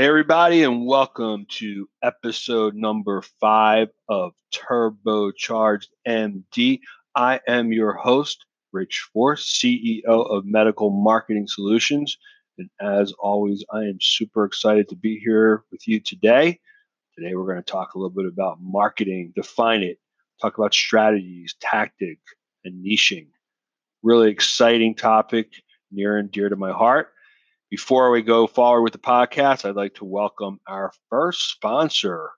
Hey, everybody, and welcome to episode number five of Turbocharged MD. I am your host, Rich Force, CEO of Medical Marketing Solutions. And as always, I am super excited to be here with you today. Today, we're going to talk a little bit about marketing, define it, talk about strategies, tactic, and niching. Really exciting topic, near and dear to my heart. Before we go forward with the podcast, I'd like to welcome our first sponsor,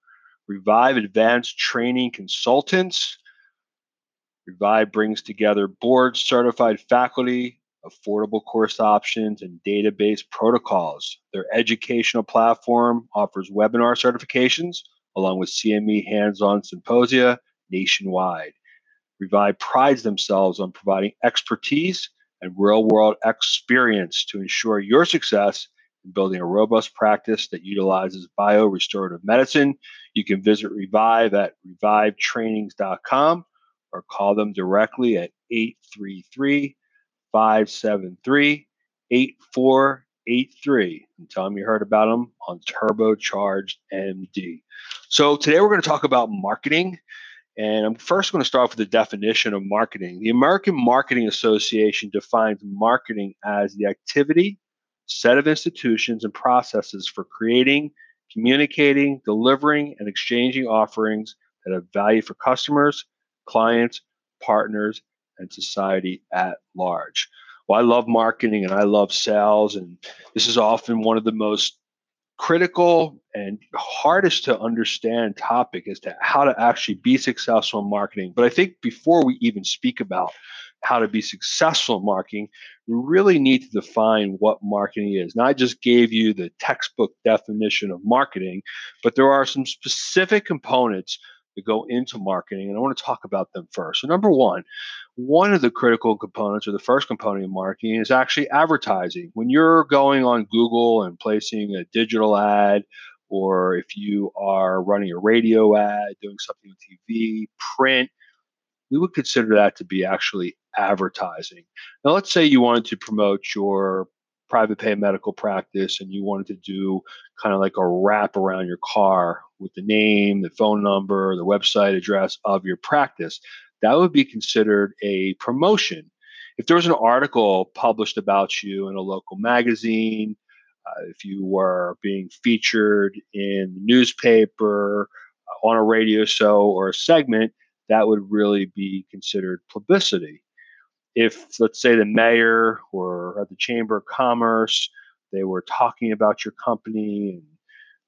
Revive Advanced Training Consultants. Revive brings together board certified faculty, affordable course options, and database protocols. Their educational platform offers webinar certifications along with CME hands on symposia nationwide. Revive prides themselves on providing expertise and real world experience to ensure your success in building a robust practice that utilizes bio restorative medicine. You can visit Revive at revivetrainings.com or call them directly at 833 573 8483 and tell them you heard about them on Turbocharged MD. So, today we're going to talk about marketing and I'm first going to start with the definition of marketing. The American Marketing Association defines marketing as the activity, set of institutions, and processes for creating, communicating, delivering, and exchanging offerings that have value for customers, clients, partners, and society at large. Well, I love marketing and I love sales, and this is often one of the most critical and hardest to understand topic as to how to actually be successful in marketing. But I think before we even speak about how to be successful in marketing, we really need to define what marketing is. Now, I just gave you the textbook definition of marketing, but there are some specific components that go into marketing, and I want to talk about them first. So, number one, one of the critical components, or the first component of marketing, is actually advertising. When you're going on Google and placing a digital ad, or if you are running a radio ad, doing something on TV, print, we would consider that to be actually advertising. Now, let's say you wanted to promote your private pay medical practice and you wanted to do kind of like a wrap around your car with the name, the phone number, the website address of your practice, that would be considered a promotion. If there was an article published about you in a local magazine, uh, if you were being featured in the newspaper, uh, on a radio show, or a segment, that would really be considered publicity if let's say the mayor or the chamber of commerce they were talking about your company and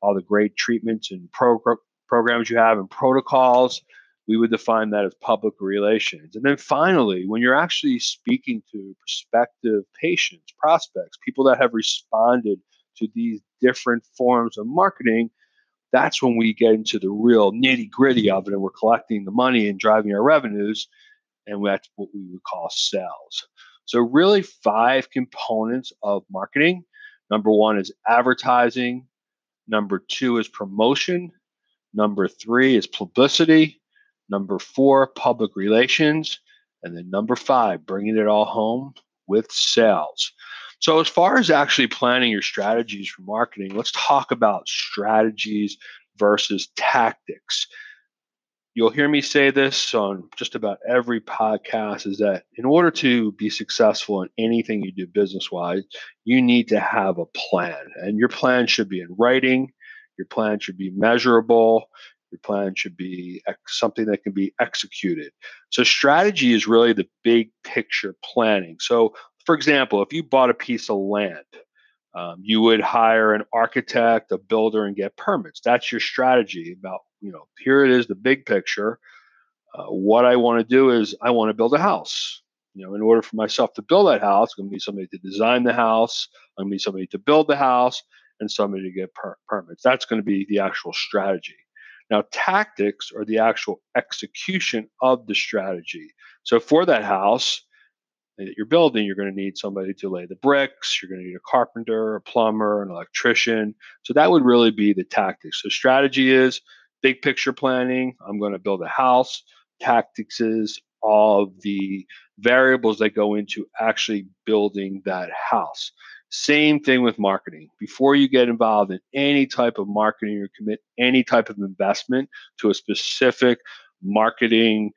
all the great treatments and progr- programs you have and protocols we would define that as public relations and then finally when you're actually speaking to prospective patients prospects people that have responded to these different forms of marketing that's when we get into the real nitty gritty of it and we're collecting the money and driving our revenues and that's what we would call sales. So, really, five components of marketing. Number one is advertising. Number two is promotion. Number three is publicity. Number four, public relations. And then number five, bringing it all home with sales. So, as far as actually planning your strategies for marketing, let's talk about strategies versus tactics you'll hear me say this on just about every podcast is that in order to be successful in anything you do business wise, you need to have a plan. And your plan should be in writing, your plan should be measurable, your plan should be ex- something that can be executed. So, strategy is really the big picture planning. So, for example, if you bought a piece of land, um, you would hire an architect, a builder, and get permits. That's your strategy about, you know, here it is, the big picture. Uh, what I want to do is I want to build a house. You know, in order for myself to build that house, I'm going to need somebody to design the house. I'm going to need somebody to build the house and somebody to get per- permits. That's going to be the actual strategy. Now, tactics are the actual execution of the strategy. So for that house, that you're building, you're going to need somebody to lay the bricks. You're going to need a carpenter, a plumber, an electrician. So that would really be the tactics. So strategy is big picture planning. I'm going to build a house. Tactics is all of the variables that go into actually building that house. Same thing with marketing. Before you get involved in any type of marketing or commit any type of investment to a specific marketing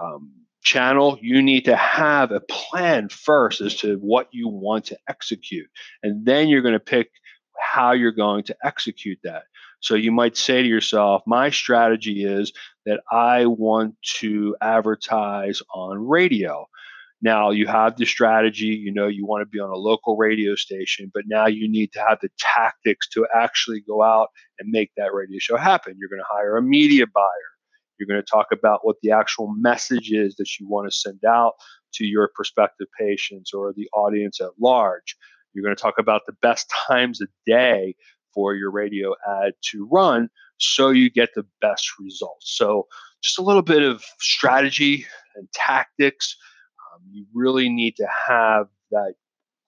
um, channel, you need to have a plan first as to what you want to execute. And then you're going to pick how you're going to execute that. So you might say to yourself, my strategy is that I want to advertise on radio. Now you have the strategy, you know, you want to be on a local radio station, but now you need to have the tactics to actually go out and make that radio show happen. You're going to hire a media buyer. You're going to talk about what the actual message is that you want to send out to your prospective patients or the audience at large. You're going to talk about the best times a day for your radio ad to run so you get the best results. So, just a little bit of strategy and tactics. You really need to have that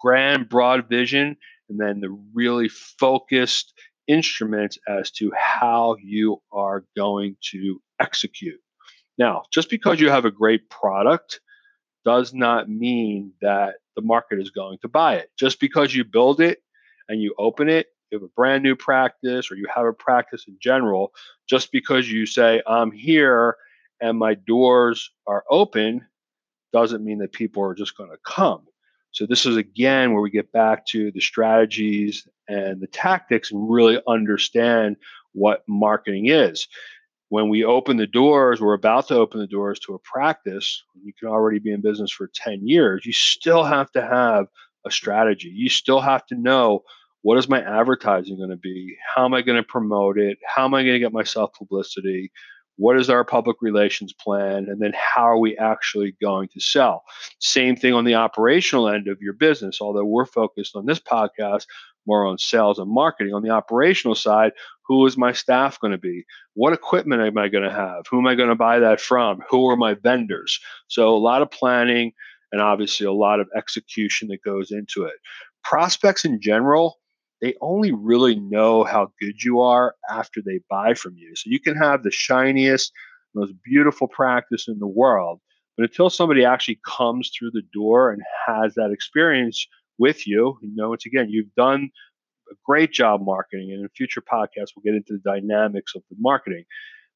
grand, broad vision and then the really focused instruments as to how you are going to execute. Now, just because you have a great product does not mean that the market is going to buy it. Just because you build it and you open it, you have a brand new practice or you have a practice in general, just because you say, I'm here and my doors are open, doesn't mean that people are just going to come. So, this is again where we get back to the strategies and the tactics and really understand what marketing is when we open the doors, we're about to open the doors to a practice, you can already be in business for 10 years, you still have to have a strategy. You still have to know what is my advertising going to be? How am I going to promote it? How am I going to get myself publicity? What is our public relations plan? And then how are we actually going to sell? Same thing on the operational end of your business, although we're focused on this podcast more on sales and marketing. On the operational side, who is my staff going to be? What equipment am I going to have? Who am I going to buy that from? Who are my vendors? So, a lot of planning and obviously a lot of execution that goes into it. Prospects in general, they only really know how good you are after they buy from you. So, you can have the shiniest, most beautiful practice in the world, but until somebody actually comes through the door and has that experience with you, you know, once again, you've done a great job marketing. And in future podcasts, we'll get into the dynamics of the marketing.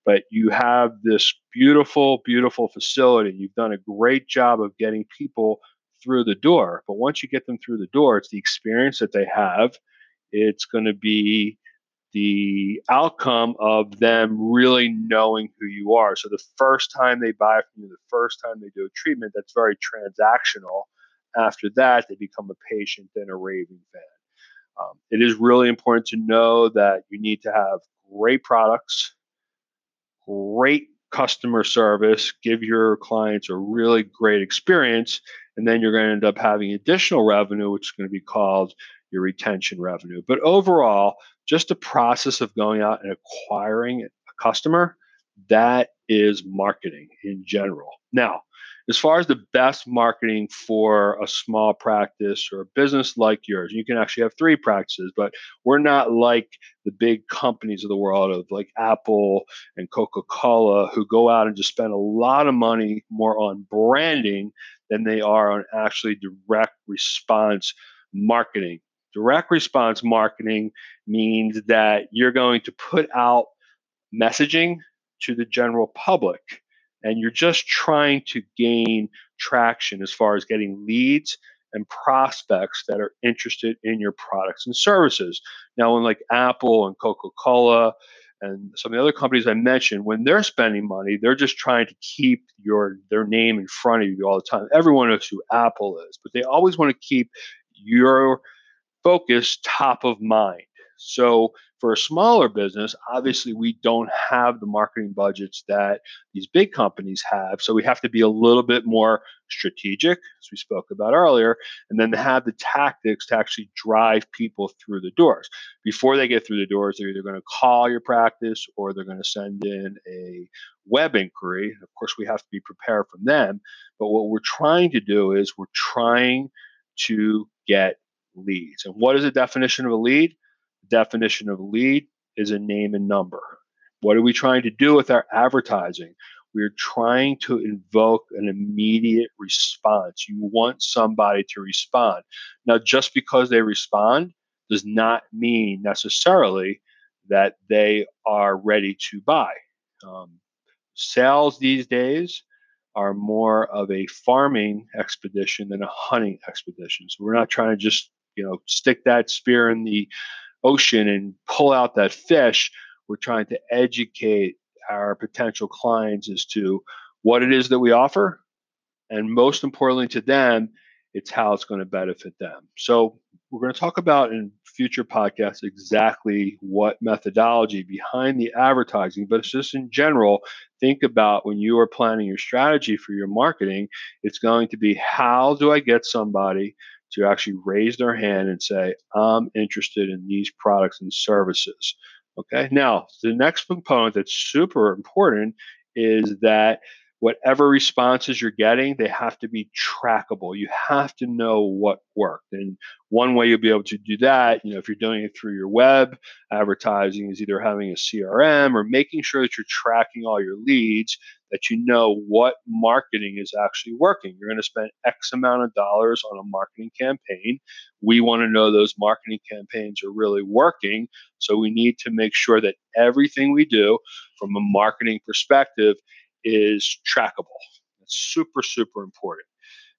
But you have this beautiful, beautiful facility. You've done a great job of getting people through the door. But once you get them through the door, it's the experience that they have. It's going to be the outcome of them really knowing who you are. So the first time they buy from you, the first time they do a treatment, that's very transactional. After that, they become a patient and a raving fan. Um, it is really important to know that you need to have great products, great customer service, give your clients a really great experience, and then you're going to end up having additional revenue, which is going to be called your retention revenue. But overall, just the process of going out and acquiring a customer, that is marketing in general. Now, as far as the best marketing for a small practice or a business like yours, you can actually have three practices, but we're not like the big companies of the world of like Apple and Coca Cola who go out and just spend a lot of money more on branding than they are on actually direct response marketing. Direct response marketing means that you're going to put out messaging to the general public and you're just trying to gain traction as far as getting leads and prospects that are interested in your products and services. Now, when like Apple and Coca Cola and some of the other companies I mentioned, when they're spending money, they're just trying to keep your their name in front of you all the time. Everyone knows who Apple is, but they always want to keep your focus top of mind. So for a smaller business, obviously we don't have the marketing budgets that these big companies have. So we have to be a little bit more strategic, as we spoke about earlier, and then have the tactics to actually drive people through the doors. Before they get through the doors, they're either going to call your practice or they're going to send in a web inquiry. Of course, we have to be prepared from them. But what we're trying to do is we're trying to get leads. And what is the definition of a lead? definition of lead is a name and number. What are we trying to do with our advertising? we're trying to invoke an immediate response. You want somebody to respond. Now, just because they respond does not mean necessarily that they are ready to buy. Um, sales these days are more of a farming expedition than a hunting expedition. So we're not trying to just you know stick that spear in the ocean and pull out that fish. We're trying to educate our potential clients as to what it is that we offer, and most importantly to them, it's how it's going to benefit them. So we're going to talk about in future podcasts exactly what methodology behind the advertising, but it's just in general, think about when you are planning your strategy for your marketing, it's going to be how do I get somebody to actually raise their hand and say, I'm interested in these products and services. Okay. Now, the next component that's super important is that whatever responses you're getting, they have to be trackable. You have to know what worked. And one way you'll be able to do that, you know, if you're doing it through your web advertising, is either having a CRM or making sure that you're tracking all your leads, that you know what marketing is actually working. You're going to spend X amount of dollars on a marketing campaign. We want to know those marketing campaigns are really working. So we need to make sure that everything we do from a marketing perspective is trackable. That's super, super important.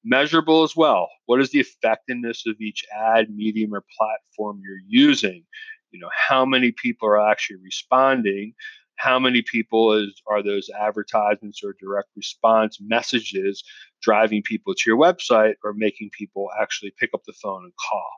Measurable as well. What is the effectiveness of each ad, medium, or platform you're using? You know, how many people are actually responding? How many people is, are those advertisements or direct response messages driving people to your website or making people actually pick up the phone and call?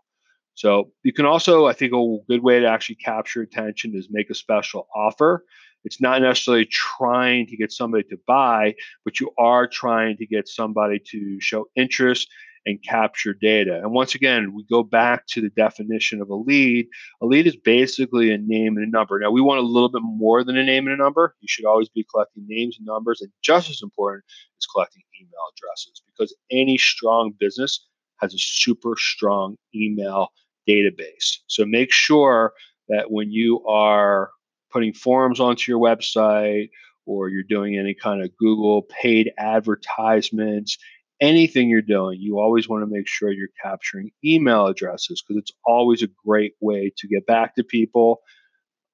So you can also, I think, a good way to actually capture attention is make a special offer. It's not necessarily trying to get somebody to buy, but you are trying to get somebody to show interest and capture data. And once again, we go back to the definition of a lead. A lead is basically a name and a number. Now, we want a little bit more than a name and a number. You should always be collecting names and numbers. And just as important is collecting email addresses because any strong business has a super strong email database. So make sure that when you are putting forms onto your website or you're doing any kind of Google paid advertisements, anything you're doing, you always want to make sure you're capturing email addresses because it's always a great way to get back to people,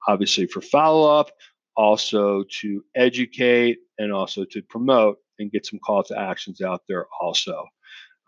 obviously for follow up, also to educate, and also to promote and get some call to actions out there also.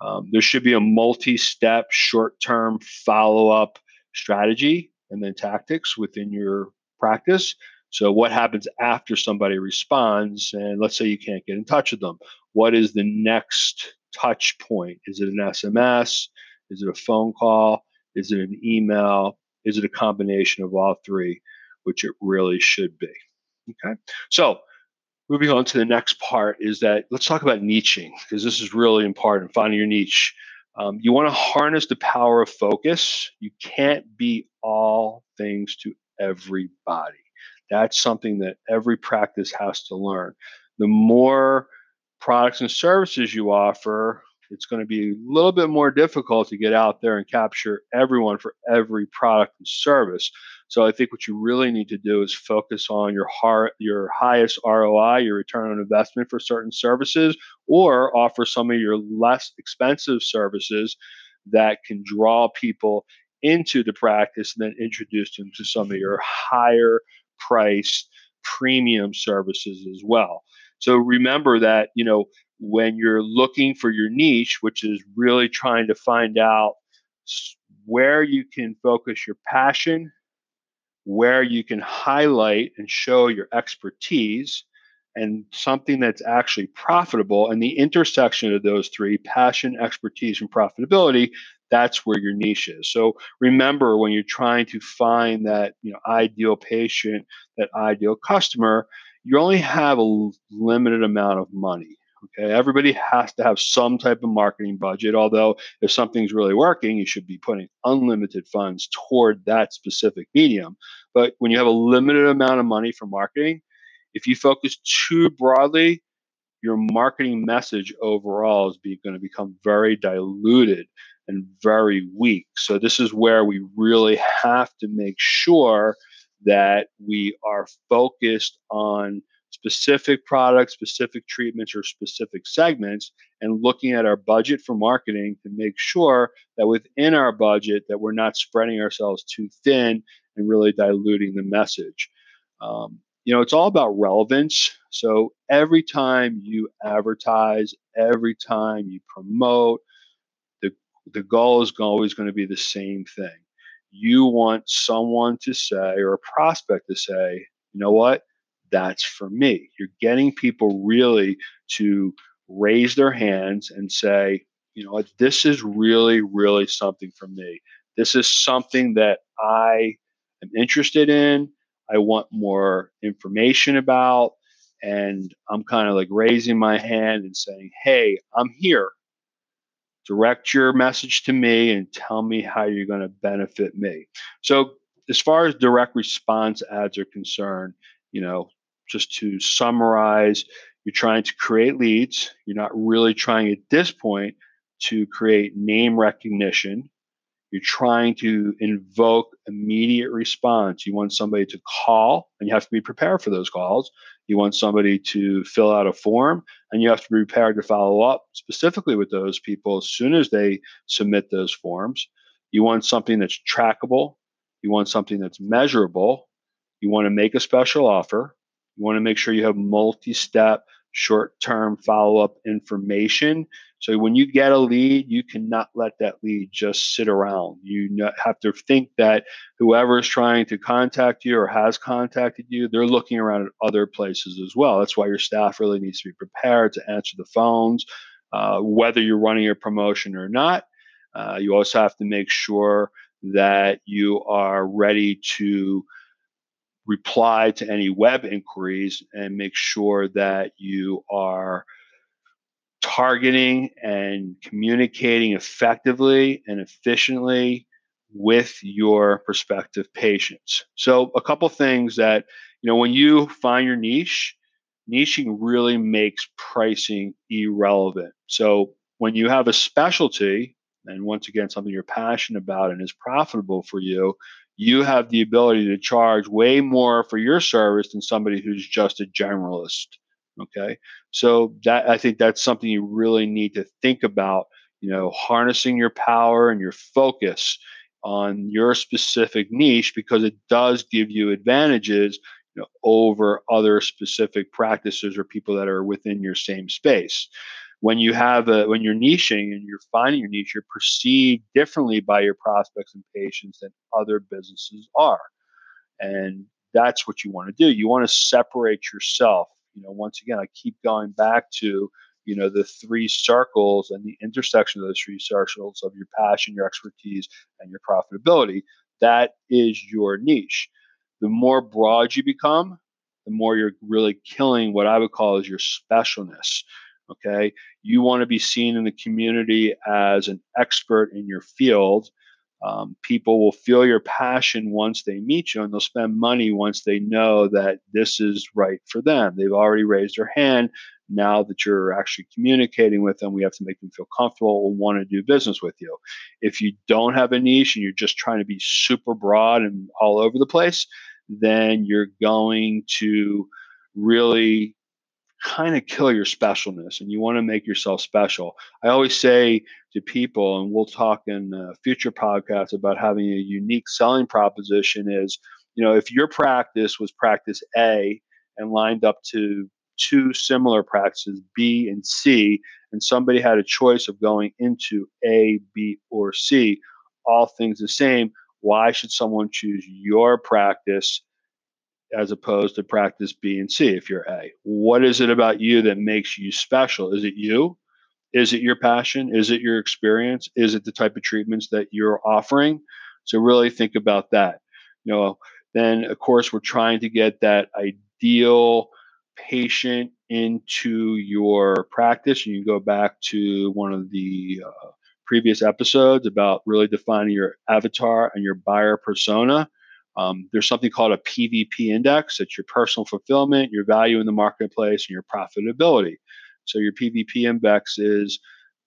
Um, there should be a multi step, short term follow up strategy and then tactics within your practice. So, what happens after somebody responds? And let's say you can't get in touch with them. What is the next touch point? Is it an SMS? Is it a phone call? Is it an email? Is it a combination of all three, which it really should be? Okay. So, moving on to the next part is that let's talk about niching because this is really important finding your niche um, you want to harness the power of focus you can't be all things to everybody that's something that every practice has to learn the more products and services you offer it's going to be a little bit more difficult to get out there and capture everyone for every product and service so I think what you really need to do is focus on your your highest ROI, your return on investment for certain services, or offer some of your less expensive services that can draw people into the practice and then introduce them to some of your higher priced premium services as well. So remember that, you know, when you're looking for your niche, which is really trying to find out where you can focus your passion where you can highlight and show your expertise and something that's actually profitable and the intersection of those three passion expertise and profitability that's where your niche is. So remember when you're trying to find that you know ideal patient that ideal customer you only have a limited amount of money Okay, everybody has to have some type of marketing budget. Although, if something's really working, you should be putting unlimited funds toward that specific medium. But when you have a limited amount of money for marketing, if you focus too broadly, your marketing message overall is be, going to become very diluted and very weak. So, this is where we really have to make sure that we are focused on specific products, specific treatments, or specific segments, and looking at our budget for marketing to make sure that within our budget that we're not spreading ourselves too thin and really diluting the message. Um, you know, it's all about relevance. So every time you advertise, every time you promote, the the goal is always going to be the same thing. You want someone to say or a prospect to say, you know what? That's for me. You're getting people really to raise their hands and say, you know what, this is really, really something for me. This is something that I am interested in. I want more information about. And I'm kind of like raising my hand and saying, hey, I'm here. Direct your message to me and tell me how you're going to benefit me. So, as far as direct response ads are concerned, you know, just to summarize, you're trying to create leads. You're not really trying at this point to create name recognition. You're trying to invoke immediate response. You want somebody to call, and you have to be prepared for those calls. You want somebody to fill out a form, and you have to be prepared to follow up specifically with those people as soon as they submit those forms. You want something that's trackable. You want something that's measurable. You want to make a special offer. You want to make sure you have multi step, short term follow up information. So when you get a lead, you cannot let that lead just sit around. You have to think that whoever is trying to contact you or has contacted you, they're looking around at other places as well. That's why your staff really needs to be prepared to answer the phones, uh, whether you're running a promotion or not. Uh, you also have to make sure that you are ready to reply to any web inquiries and make sure that you are targeting and communicating effectively and efficiently with your prospective patients. So, a couple things that, you know, when you find your niche, niching really makes pricing irrelevant. So, when you have a specialty, and once again, something you're passionate about and is profitable for you, you have the ability to charge way more for your service than somebody who's just a generalist. Okay. So that I think that's something you really need to think about, you know, harnessing your power and your focus on your specific niche because it does give you advantages you know, over other specific practices or people that are within your same space when you have a when you're niching and you're finding your niche, you're perceived differently by your prospects and patients than other businesses are. And that's what you want to do. You want to separate yourself. You know, once again, I keep going back to, you know, the three circles and the intersection of those three circles of your passion, your expertise, and your profitability. That is your niche. The more broad you become, the more you're really killing what I would call as your specialness. Okay. You want to be seen in the community as an expert in your field. Um, people will feel your passion once they meet you and they'll spend money once they know that this is right for them. They've already raised their hand. Now that you're actually communicating with them, we have to make them feel comfortable and want to do business with you. If you don't have a niche and you're just trying to be super broad and all over the place, then you're going to really kind of kill your specialness and you want to make yourself special. I always say to people, and we'll talk in uh, future podcasts about having a unique selling proposition is, you know, if your practice was practice A and lined up to two similar practices, B and C, and somebody had a choice of going into A, B, or C, all things the same, why should someone choose your practice as opposed to practice B and C if you're A. What is it about you that makes you special? Is it you? Is it your passion? Is it your experience? Is it the type of treatments that you're offering? So really think about that. You know, then of course we're trying to get that ideal patient into your practice. And You go back to one of the uh, previous episodes about really defining your avatar and your buyer persona. Um, there's something called a PVP index. It's your personal fulfillment, your value in the marketplace, and your profitability. So your PVP index is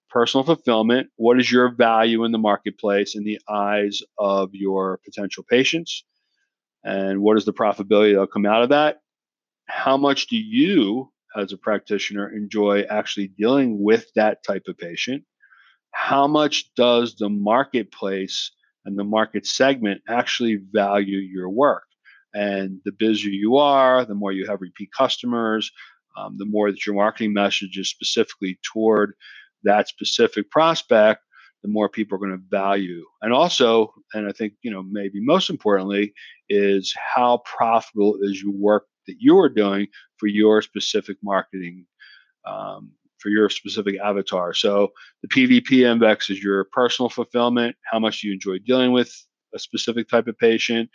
personal fulfillment. What is your value in the marketplace in the eyes of your potential patients? And what is the profitability that'll come out of that? how much do you, as a practitioner, enjoy actually dealing with that type of patient? How much does the marketplace and the market segment actually value your work? And the busier you are, the more you have repeat customers, um, the more that your marketing message is specifically toward that specific prospect, the more people are going to value. And also, and I think, you know, maybe most importantly, is how profitable is your work that you are doing for your specific marketing, um, for your specific avatar. So the PVP index is your personal fulfillment. How much do you enjoy dealing with a specific type of patient?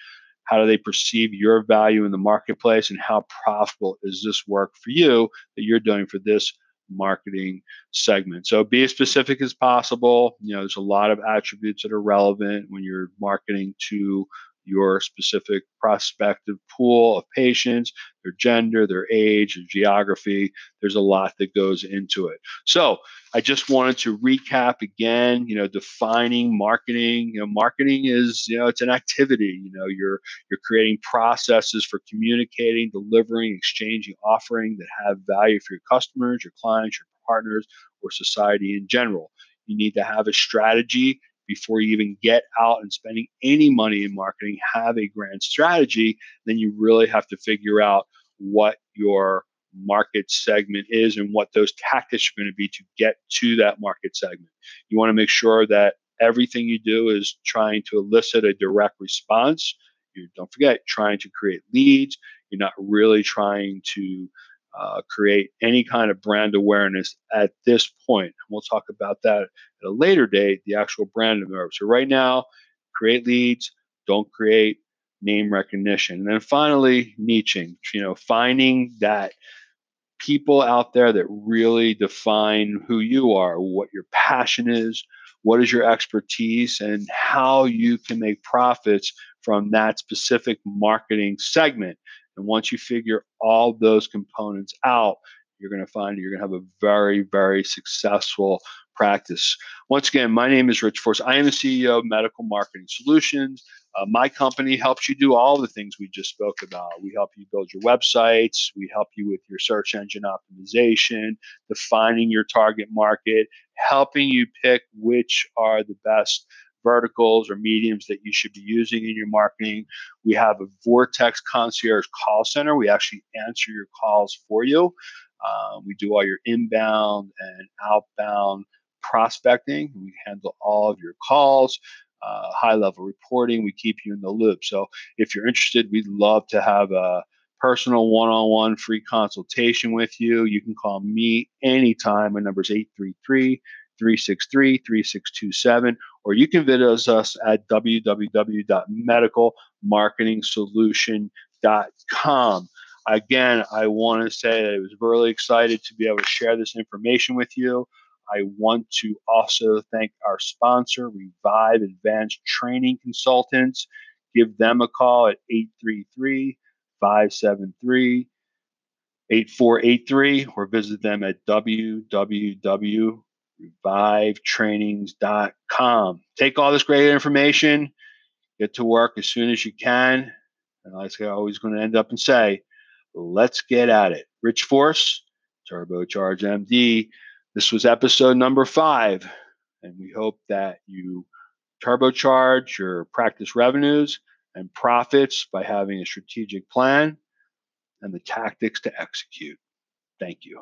How do they perceive your value in the marketplace? And how profitable is this work for you that you're doing for this marketing segment? So be as specific as possible. You know, there's a lot of attributes that are relevant when you're marketing to your specific prospective pool of patients, their gender, their age, their geography. There's a lot that goes into it. So I just wanted to recap again, you know, defining marketing. You know, marketing is, you know, it's an activity. You know, you're you're creating processes for communicating, delivering, exchanging, offering that have value for your customers, your clients, your partners, or society in general. You need to have a strategy before you even get out and spending any money in marketing, have a grand strategy, then you really have to figure out what your market segment is and what those tactics are going to be to get to that market segment. You want to make sure that everything you do is trying to elicit a direct response. You don't forget trying to create leads. You're not really trying to uh, create any kind of brand awareness at this point. And we'll talk about that at a later date, the actual brand awareness. So right now, create leads, don't create name recognition. And then finally, niching, you know, finding that people out there that really define who you are, what your passion is, what is your expertise, and how you can make profits from that specific marketing segment. And once you figure all those components out, you're going to find you're going to have a very, very successful practice. Once again, my name is Rich Force. I am the CEO of Medical Marketing Solutions. Uh, my company helps you do all the things we just spoke about. We help you build your websites, we help you with your search engine optimization, defining your target market, helping you pick which are the best verticals or mediums that you should be using in your marketing. We have a Vortex concierge call center. We actually answer your calls for you. Uh, we do all your inbound and outbound prospecting. We handle all of your calls. Uh, high level reporting. We keep you in the loop. So if you're interested, we'd love to have a personal one on one free consultation with you. You can call me anytime. My number is 833 363 3627, or you can visit us at www.medicalmarketingsolution.com. Again, I want to say that I was really excited to be able to share this information with you. I want to also thank our sponsor, Revive Advanced Training Consultants. Give them a call at 833 573 8483 or visit them at www revivetrainings.com. Take all this great information, get to work as soon as you can. And like I always going to end up and say, let's get at it. Rich Force, Turbocharge MD. This was episode number five. And we hope that you turbocharge your practice revenues and profits by having a strategic plan and the tactics to execute. Thank you.